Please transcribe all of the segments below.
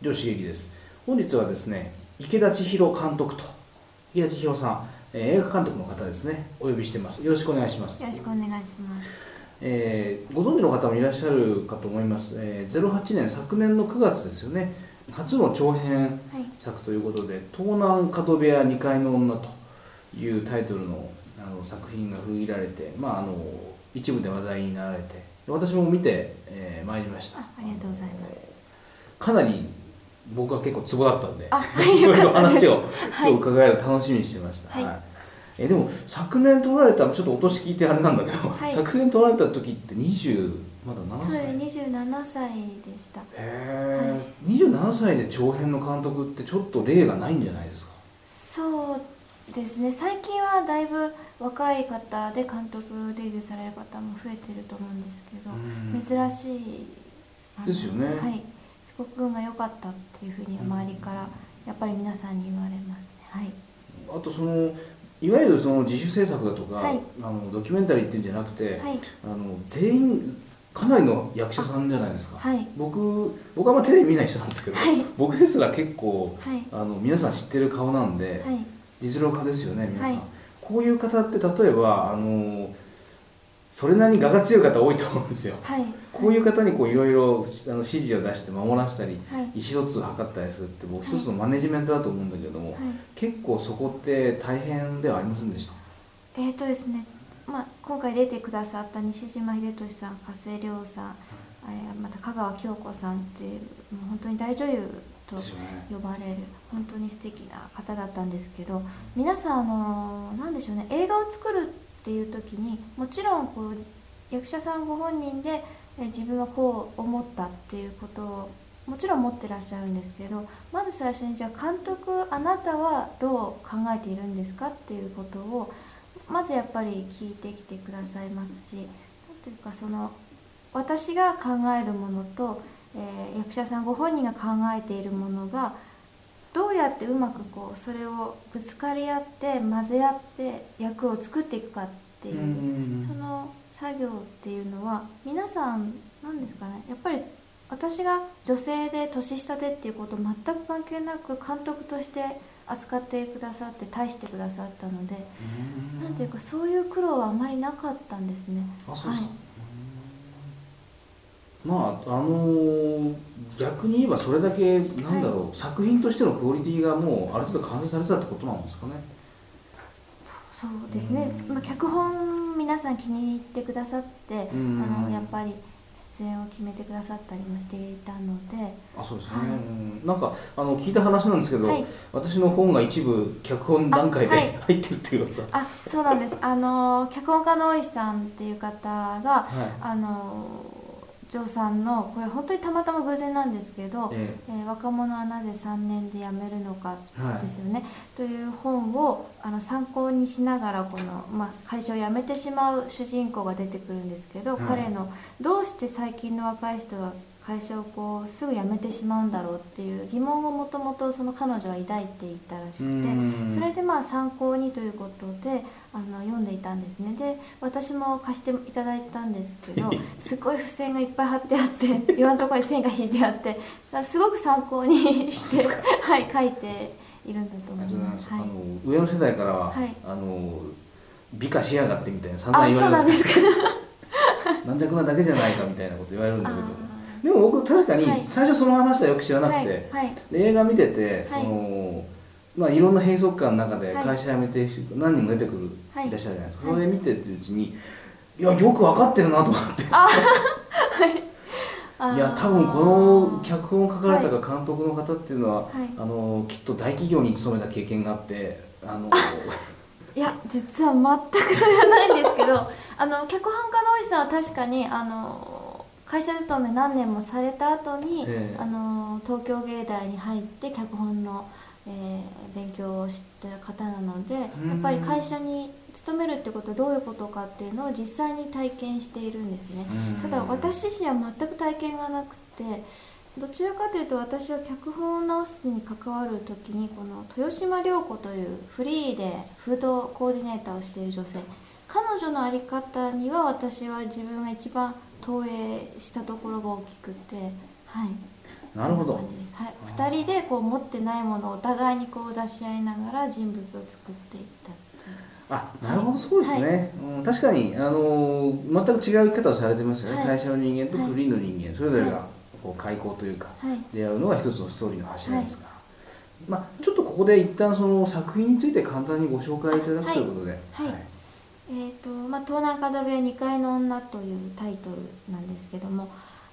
両刺激です。本日はですね池田千尋監督と池田千尋さん、えー映画監督の方ですね。お呼びしてます。よろしくお願いします。よろしくお願いします。えーご存知の方もいらっしゃるかと思います、えー08年昨年の9月ですよね。初の長編はい。作ということで「東南角部屋2階の女」というタイトルのあの作品が封切られて、まあ、あの一部で話題になられて私も見て、えー参りました。あありがとうございます。かなり僕は結構ツボだったんであはいろいろ話をはい。今日伺えるの楽しみにしてました、はい。えでも昨年撮られたちょっとお年聞いてあれなんだけど、はい。昨年撮られた時って20まだ7それ歳二十七歳でした。へえ、27歳で長編の監督ってちょっと例がないんじゃないですか？そうですね。最近はだいぶ若い方で監督デビューされる方も増えてると思うんですけど、うん。珍しい。ですよね。はい。すごく運が良かったっていうふうに周りからやっぱり皆さんに言われますね。はい。あとそのいわゆるその自主制作だとか、はいあのドキュメンタリーっていうんじゃなくて、はい。あの全員かなりの役者さんじゃないですか、はい。僕僕はまテレビ見ない人なんですけど、はい僕ですら結構はい。あの皆さん知ってる顔なんで、はい。実力派ですよね皆さん、はいこういう方って例えばあのそれなりに我が強い方多いと思うんですよはい。こういう方にこういろいろあの指示を出して守らせたりはい。意思疎通を図ったりするってもう一つのマネジメントだと思うんだけども、はい。結構そこって大変ではありませんでした？えーとですね、まあ、今回出てくださった西島秀俊さん加瀬亮さん、えーまた香川京子さんっていうもう本当に大女優と呼ばれる本当に素敵な方だったんですけど皆さんあのなんでしょうね映画を作るってっていう時にもちろんこう役者さんご本人で、自分はこう思ったっていうことをもちろん持ってらっしゃるんですけどまず最初にじゃあ監督あなたはどう考えているんですかっていうことをまずやっぱり聞いてきてくださいますしなんていうかその私が考えるものと、えー役者さんご本人が考えているものがどうやってうまくこうそれをぶつかり合って混ぜ合って役を作っていくかっていううんその作業っていうのは皆さん何ですかね。やっぱり私が女性で年下でっていうこと全く関係なく監督として扱ってくださって対してくださったのでうん。なんていうかそういう苦労はあまりなかったんですね。はいまああのー逆に言えばそれだけなんだろう、作品としてのクオリティがもうある程度完成されてたってことなんですかね。そうですね、うん。まあ、脚本皆さん気に入ってくださって、うん。あのやっぱり出演を決めてくださったりもしていたので。あそうですね、はい。うん。なんかあの聞いた話なんですけど、はい。私の本が一部脚本段階であはい。入ってるっていう噂。あそうなんです。あの脚本家の大石さんっていう方がはい。あのジョーさんのこれ本当にたまたま偶然なんですけど「ええ。ー若者はなぜ3年で辞めるのか」はいですよね、という本をあの参考にしながらこの、まあ、会社を辞めてしまう主人公が出てくるんですけど、はい。彼のどうして最近の若い人は会社をこうすぐ辞めてしまうんだろうっていう疑問をもともとその彼女は抱いていたらしくてうん。それでまあ参考にということであの読んでいたんですね。で私も貸していただいたんですけど すごい付箋がいっぱい貼ってあっていろんなところに線が引いてあってすごく参考にして、はい、書いているんだと思いま。ますす、はい。あの上の世代からは、はい。あの美化しやがってみたいな散々あ、言われるんですけどか。軟弱なだけじゃないかみたいなこと言われるんだけど。あ でも僕確かにはい。最初その話はよく知らなくて、はい、はい、で映画見てて、はい。そのまあ、いろんな閉塞感の中ではい。会社辞めて何人も出てくる、はい。い、らっしゃるじゃないですか、はい。それで見てるうちにいやよく分かってるなと思って。い。や多分この脚本を書かれたか監督の方っていうのは、はい。あのきっと大企業に勤めた経験があってあのいや実は全くそれはないんですけどあの脚本家の大石さんは確かにあの会社勤め何年もされた後に、ええ。あの東京芸大に入って脚本の、えー勉強をした方なのでやっぱり会社に勤めるってことはどういうことかっていうのを実際に体験しているんですね。ただ私自身は全く体験がなくてどちらかというと私は脚本を直すに関わる時にこの豊島涼子というフリーでフードコーディネーターをしている女性。彼女の在り方には私は自分が一番投影したところが大きくてはい。なるほど。はい、2人でこう持ってないものをお互いにこう出し合いながら人物を作っていったあなるほどそうですね、うん、確かに、あのー全く違う生き方をされてますよね、はい。会社の人間とフリーの人間、それぞれがはい。こう開口というか、はい。出会うのが一つのストーリーの柱ですか。ら、まあ、ちょっとここで一旦その作品について簡単にご紹介いただくあということで、はいえーとまあ、東南角部屋2階の女というタイトルなんですけども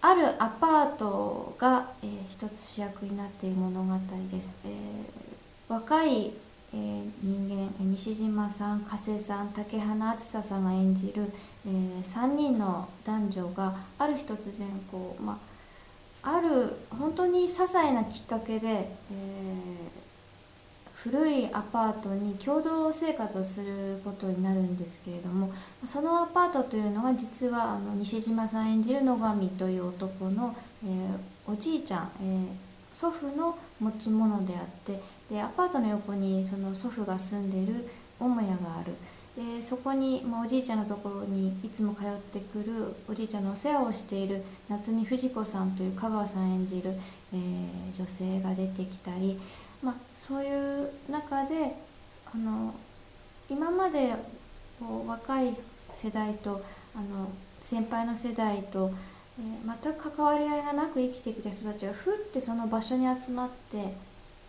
あるアパートが、えー一つ主役になっている物語です、えー若い、えー人間西島さん加瀬さん竹花あずささんが演じる、え3人の男女がある日突然こう、まあ、ある本当に些細なきっかけで、えー古いアパートに共同生活をすることになるんですけれどもそのアパートというのが実はあの西島さん演じる野上という男の、えーおじいちゃん、えー祖父の持ち物であってでアパートの横にその祖父が住んでいる母屋がある。でそこに、まあ、おじいちゃんのところにいつも通ってくるおじいちゃんのお世話をしている夏見藤子さんという香川さん演じる、えー女性が出てきたり、まあ、そういう中であの今までこう若い世代とあの先輩の世代と、えー全く関わり合いがなく生きてきた人たちがふってその場所に集まって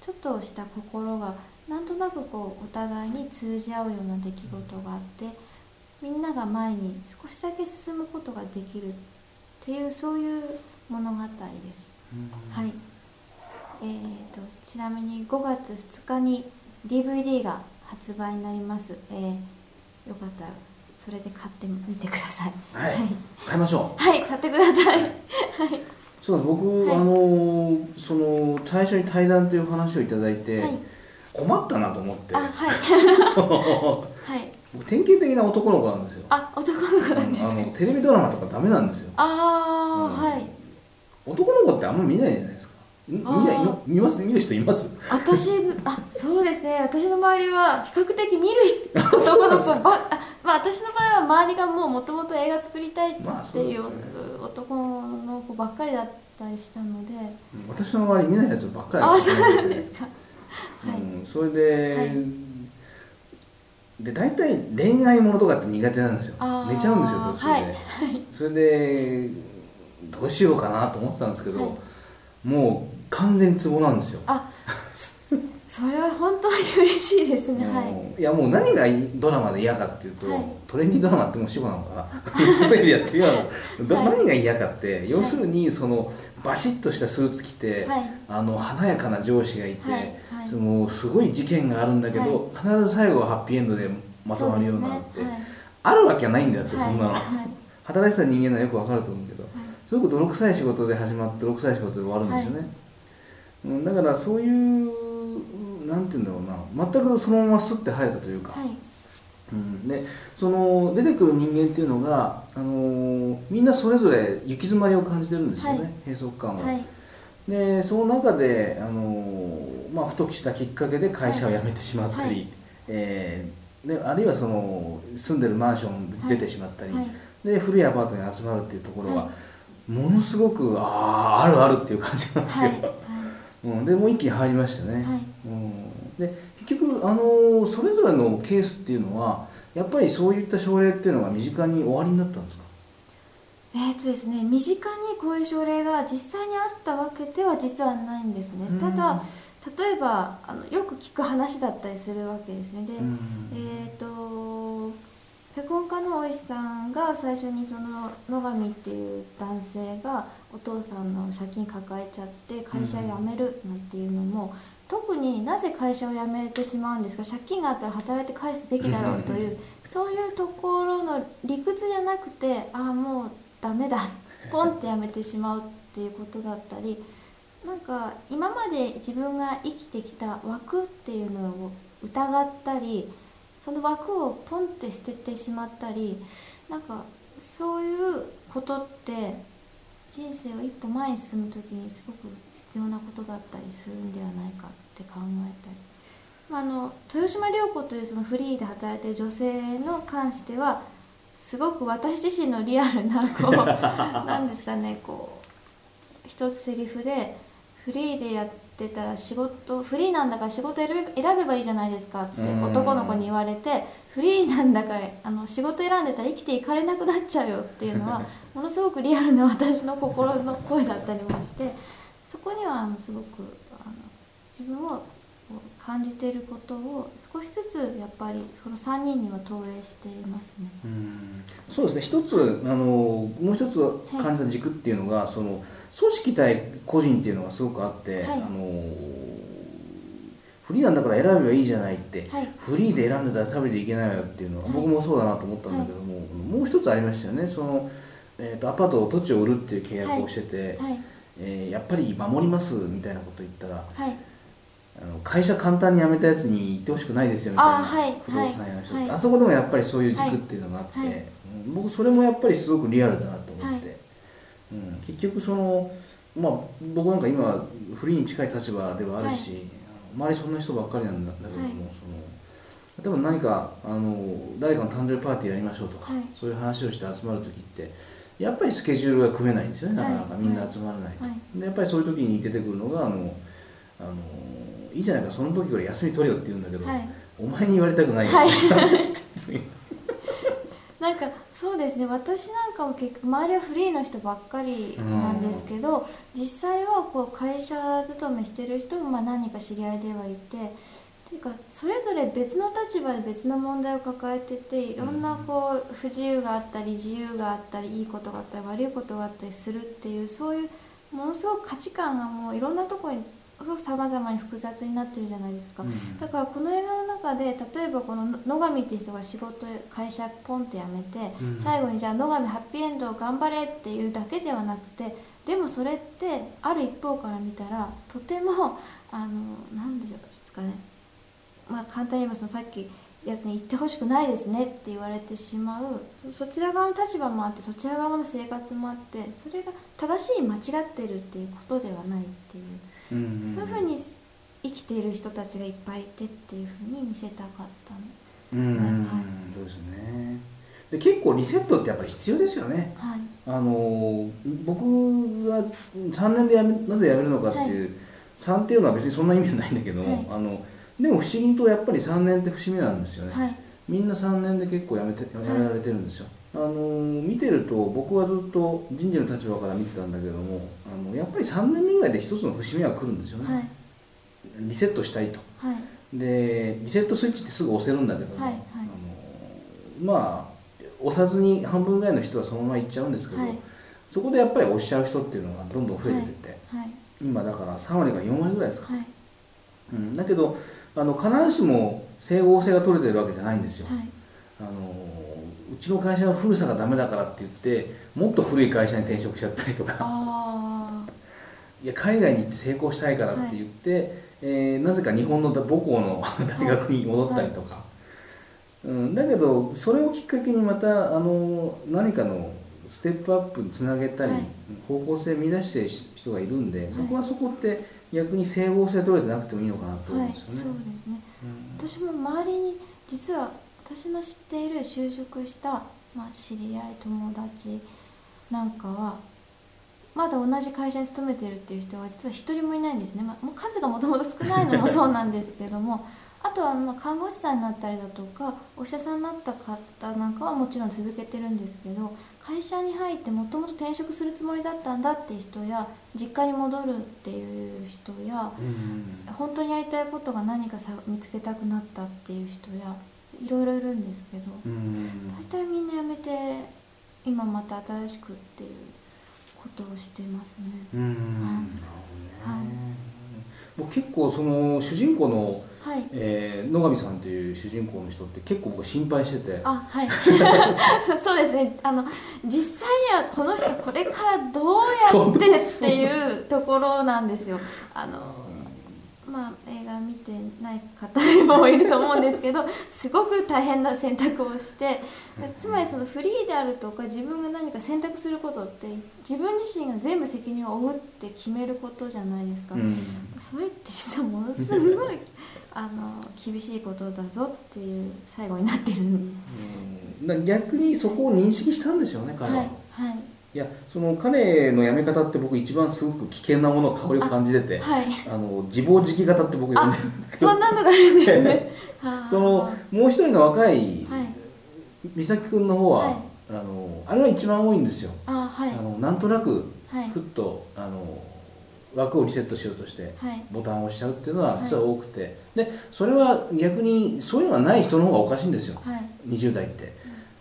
ちょっとした心がなんとなくこうお互いに通じ合うような出来事があってみんなが前に少しだけ進むことができるっていうそういう物語です。はい、えー、とちなみに5月2日に DVD が発売になります、えーよかったらそれで買ってみてください。はい、買いましょう。はい買ってください。そうです。僕、はい。あのーその最初に対談という話をいただいて、はい。困ったなと思って。あはい。そのはい。僕典型的な男の子なんですよ。あ男の子なんですか、あのテレビドラマとかダメなんですよ。ああ、うん。はい。男の子ってあんま見ないじゃないですか。み見ない見ます見る人います？私あそうですね。私の周りは比較的見る人男の子ばあ、まあ、私の場合は周りがもうもともと映画作りたいっていう男の子ばっかりだったりしたので。私の周り見ないやつばっかりあで。すそうなんですか。はい、うん、それで、はい。で大体恋愛ものとかって苦手なんですよ。寝ちゃうんですよ途中で、はい。それでどうしようかなと思ってたんですけど、はいもう完全にツボなんですよ。あそれは本当に嬉しいですね。はい。いやもう何がいいドラマで嫌かっていうと、はい。トレンディードラマってもう死後なのかなトレンディーやってみようどはい。何が嫌かって要するにそのバシッとしたスーツ着て、はい。あの華やかな上司がいて、はい。はい。そのすごい事件があるんだけど、必ず最後はハッピーエンドでまとまるようになって、ね。あるわけはないんだよって、はいそんなの、はい。働いてた人間ならよくわかると思うけど、はいすごく泥臭い仕事で始まって泥臭い仕事で終わるんですよね、うん、だからそういうなんて言うんだろうな。全くそのままスッて入れたというか、はい。うん、でその出てくる人間っていうのが、あのーみんなそれぞれ行き詰まりを感じてるんですよね、はい。閉塞感を、はい。でその中で、あのーまあ、ふとしたきっかけで会社を辞めてしまったり、はい。えーであるいはその住んでるマンションで出てしまったり、はい。で古いアパートに集まるっていうところは、はものすごくあああるあるっていう感じなんですよ、はいうん、でもう一気に入りましたね、はい。うん、で結局、あのーそれぞれのケースっていうのはやっぱりそういった症例っていうのが身近に終わりになったんですか？えーとですね、身近にこういう症例が実際にあったわけでは実はないんですね。うん。ただ例えばあのよく聞く話だったりするわけですね。で、うん。えっ、と脚本家の大石さんが最初にその野上っていう男性がお父さんの借金抱えちゃって会社を辞めるなんていうのも、特になぜ会社を辞めてしまうんですか？借金があったら働いて返すべきだろうというそういうところの理屈じゃなくてああもうダメだ ポンって辞めてしまうっていうことだったりなんか今まで自分が生きてきた枠っていうのを疑ったりその枠をポンって捨ててしまったりなんかそういうことって人生を一歩前に進む時にすごく必要なことだったりするんではないかって考えたり。まああの豊島涼子というそのフリーで働いている女性の関してはすごく私自身のリアルなこう なんですかねこう一つセリフでフリーでやってたら仕事フリーなんだから仕事選べ選べばいいじゃないですかってうん。男の子に言われてフリーなんだからあの仕事選んでたら生きていかれなくなっちゃうよっていうのは ものすごくリアルな私の心の声だったりもしてそこにはあのすごくあの自分を感じていることを少しずつやっぱりこの3人には投影していますね。うん。そうですね。一つあのもう一つ感じた軸っていうのが、その組織対個人っていうのがすごくあって、はい。あのフリーなんだから選べばいいじゃないって、はい。フリーで選んでたら食べていけないわよっていうのは、はい。僕もそうだなと思ったんだけども、もう一つありましたよね。その、えー、とアパートを土地を売るっていう契約をしてて、はい。えーやっぱり守りますみたいなこと言ったらはいあの会社簡単に辞めたやつに言ってほしくないですよみたいなあはい不動産屋の人って、はい。あそこでもやっぱりそういう軸っていうのがあって、はいうん僕それもやっぱりすごくリアルだなと思って、はい。うん、結局そのまあ僕なんか今フリーに近い立場ではあるし、周りそんな人ばっかりなんだけども、はい。その例えば何かあの誰かの誕生日パーティーやりましょうとか、はい。そういう話をして集まる時ってやっぱりスケジュールが組めないんですよねなかなか、はいみんな集まらないと、はい。でやっぱりそういう時に出てくるのがあのあのいいじゃないかその時から休み取れよって言うんだけど、はい。お前に言われたくないよ、はい。なんかそうですね。私なんかも結局周りはフリーの人ばっかりなんですけど、実際はこう会社勤めしてる人もまあ何人か知り合いではいてっていうかそれぞれ別の立場で別の問題を抱えてていろんなこう不自由があったり自由があったりいいことがあったり悪いことがあったりするっていうそういうものすごく価値観がもういろんなところにさまざまに複雑になってるじゃないですか。うんだからこの映画の中で例えばこの野上っていう人が仕事会社ポンって辞めて、うん最後にじゃあ野上ハッピーエンド頑張れっていうだけではなくてでもそれってある一方から見たらとてもあの何ですかねまあ簡単に言えばそのさっきやつに言ってほしくないですねって言われてしまうそそちら側の立場もあってそちら側の生活もあってそれが正しい間違ってるっていうことではないっていう。うんそういうふうに生きている人たちがいっぱいいてっていうふうに見せたかったの。うんうんうん。そうですね。で結構リセットってやっぱり必要ですよね。はい。あの僕が3年でやめなぜ辞めるのかっていう、3っていうのは別にそんな意味はないんだけども、はい。あのでも不思議にとやっぱり3年って節目なんですよね、はい。みんな3年で結構辞めて辞められてるんですよ、あの見てると僕はずっと人事の立場から見てたんだけどもあのやっぱり3年目ぐらいで一つの節目は来るんですよね、はい。リセットしたいとはい。でリセットスイッチってすぐ押せるんだけども、はいはいあのまあ押さずに半分ぐらいの人はそのまま行っちゃうんですけど、はいそこでやっぱり押しちゃう人っていうのがどんどん増えてって、はい。今だから3割から4割ぐらいですか、はい。うん、だけどあの必ずしも整合性が取れてるわけじゃないんですよ、はい。あのうちの会社の古さがダメだからって言ってもっと古い会社に転職しちゃったりとか。あいや海外に行って成功したいからって言って、えーなぜか日本の母校の大学に戻ったりとか、うん、だけどそれをきっかけにまたあの何かのステップアップにつなげたり、はい。方向性を見出している人がいるんで、い。僕はそこって逆に整合性取れてなくてもいいのかなと。思うんですそうよね。ですね。うん。私も周りに実は私の知っている就職した、まあ、知り合い友達なんかはまだ同じ会社に勤めてるっていう人は実は一人もいないんですね、まあ、もう数がもともと少ないのも そうなんですけどもあとはまあ看護師さんになったりだとかお医者さんになった方なんかはもちろん続けてるんですけど会社に入ってもともと転職するつもりだったんだっていう人や実家に戻るっていう人やうん。本当にやりたいことが何かさ見つけたくなったっていう人やいろいろいるんですけどうん。大体みんな辞めて今また新しくっていうことをしてますね。うん。はい。なるほどね、はい。もう結構その主人公の、はい。えー野上さんという主人公の人って結構僕心配してて。あはい。そうですね。あの実際にはこの人これからどうやってっていうところなんですよ。あのまあ映画見てない方もいると思うんですけど すごく大変な選択をしてつまりそのフリーであるとか自分が何か選択することって自分自身が全部責任を負うって決めることじゃないですか、うん。それって実はものすごい あの厳しいことだぞっていう最後になってるんで。うん。逆にそこを認識したんでしょうね彼は、はいはいいやその彼の辞め方って僕一番すごく危険なもの香りを感じててあ、はい。の自暴自棄型って僕呼んでるんですけど。そんなのがあるんですね。は あそのもう一人の若いはい。美咲君の方は、はい。あのあれは一番多いんですよ、あはい。あのなんとなくはい。ふっとあの枠をリセットしようとしてはい。ボタンを押しちゃうっていうのははい。実は多くて、でそれは逆にそういうのがない人の方がおかしいんですよ。はい。20代って。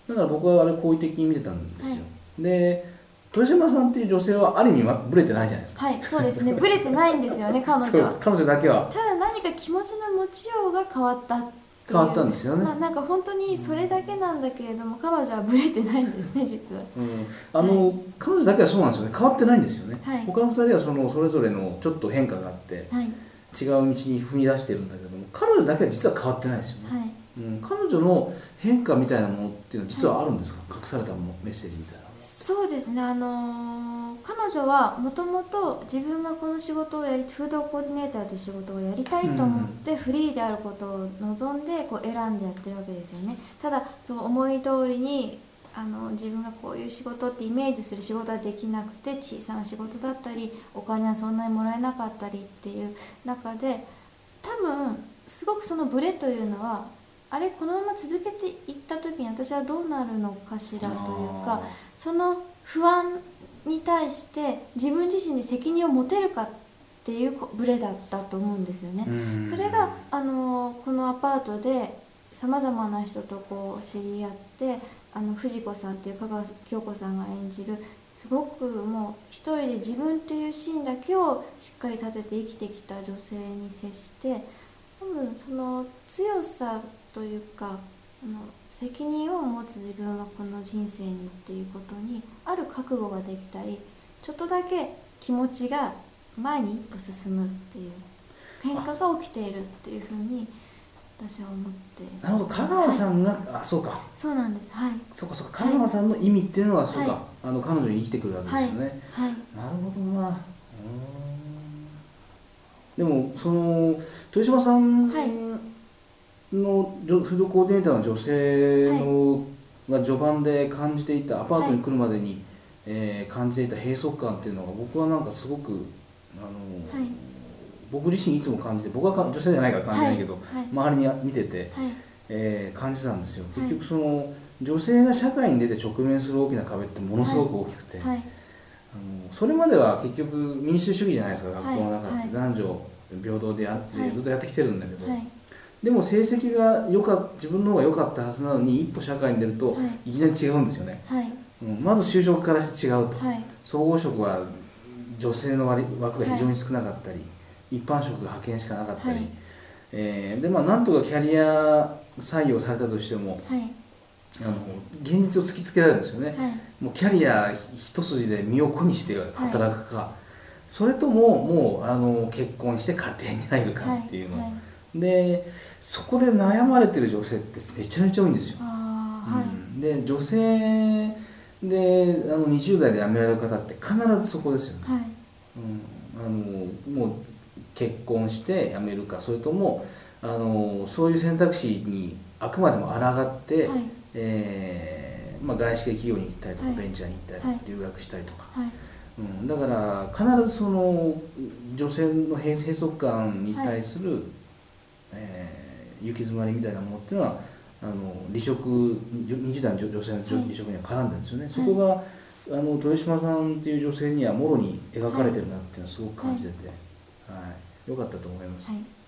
だから僕はあれ好意的に見てたんですよ、はい。で豊島さんっていう女性はある意味まブレてないじゃないですか。はいそうですね。ブレてないんですよね彼そう女はです。彼女だけは。ただ何か気持ちの持ちようが変わったっていう。変わったんですよね。まあ、なんか本当にそれだけなんだけれども彼女はブレてないんですね実は。うん、あの、彼女だけはそうなんですよね。変わってないんですよね、はい。他の2人はそのそれぞれのちょっと変化があってはい。違う道に踏み出してるんだけども彼女だけは実は変わってないですよね、はい。うん、彼女の変化みたいなものっていうのは実はあるんですか、隠されたメッセージみたいなそうですね。あのー彼女はもともと自分がこの仕事をやりフードコーディネーターという仕事をやりたいと思ってフリーであることを望んでこう選んでやってるわけですよね。ただそう思い通りにあの自分がこういう仕事ってイメージする仕事はできなくて小さな仕事だったりお金はそんなにもらえなかったりっていう中で多分すごくそのブレというのはあれこのまま続けていった時に私はどうなるのかしらというかその不安に対して自分自身に責任を持てるかっていうこブレだったと思うんですよね。うんそれがあのこのアパートでさまざまな人とこう知り合ってあの藤子さんっていう香川京子さんが演じるすごくもう一人で自分っていうシーンだけをしっかり立てて生きてきた女性に接して多分その強さというかあの責任を持つ自分はこの人生にっていうことにある覚悟ができたりちょっとだけ気持ちが前に一歩進むっていう変化が起きているっていうふうに私は思ってなるほど。香川さん、んが、あそうか。そうなんです。はい。そうかそうか。香川さんの意味っていうのはそうか、はい。あの彼女に生きてくるわけですよね、はい。なるほどな。うーん。でもその豊島さんはいのフードコーディネーターの女性の、が序盤で感じていたアパートに来るまでに、えー感じていた閉塞感っていうのが僕はなんかすごくあの、はい。僕自身いつも感じて僕はか女性じゃないから感じないけど、はい。周りに見てて、はい。えー感じてたんですよ。はい。結局その女性が社会に出て直面する大きな壁ってものすごく大きくて、はい。あのそれまでは結局民主主義じゃないですか学校の中って、はい。はい。男女平等でやずっとやってきてるんだけど、はいでも成績が良か自分の方が良かったはずなのに一歩社会に出ると、、はい。きなり違うんですよね、はい。うん、まず就職からして違うと、はい。総合職は女性の割枠が非常に少なかったり、一般職が派遣しかなかったり、はい。えーでまあなんとかキャリア採用されたとしてもはい。あの現実を突きつけられるんですよね、はい。もうキャリア一筋で身を粉にして働くか、それとももうあの結婚して家庭に入るかっていうの、はいでそこで悩まれてる女性ってめちゃめちゃ多いんですよ、はい。うん。で女性であの20代で辞められる方って必ずそこですよね、はい。うん、あのもう結婚して辞めるかそれともあのそういう選択肢にあくまでも抗って、はい。えーまあ、外資系企業に行ったりとか、はい。ベンチャーに行ったりとか、はい。留学したりとか、はい。うん、だから必ずその女性の閉閉塞感に対する、えー行き詰まりみたいなものっていうのはあの離職20代の女女性のはい。離職には絡んでるんですよね、そこがあの豊島さんっていう女性にはもろに描かれてるなっていうのはすごく感じてて、はい。よかったと思います。はい。うん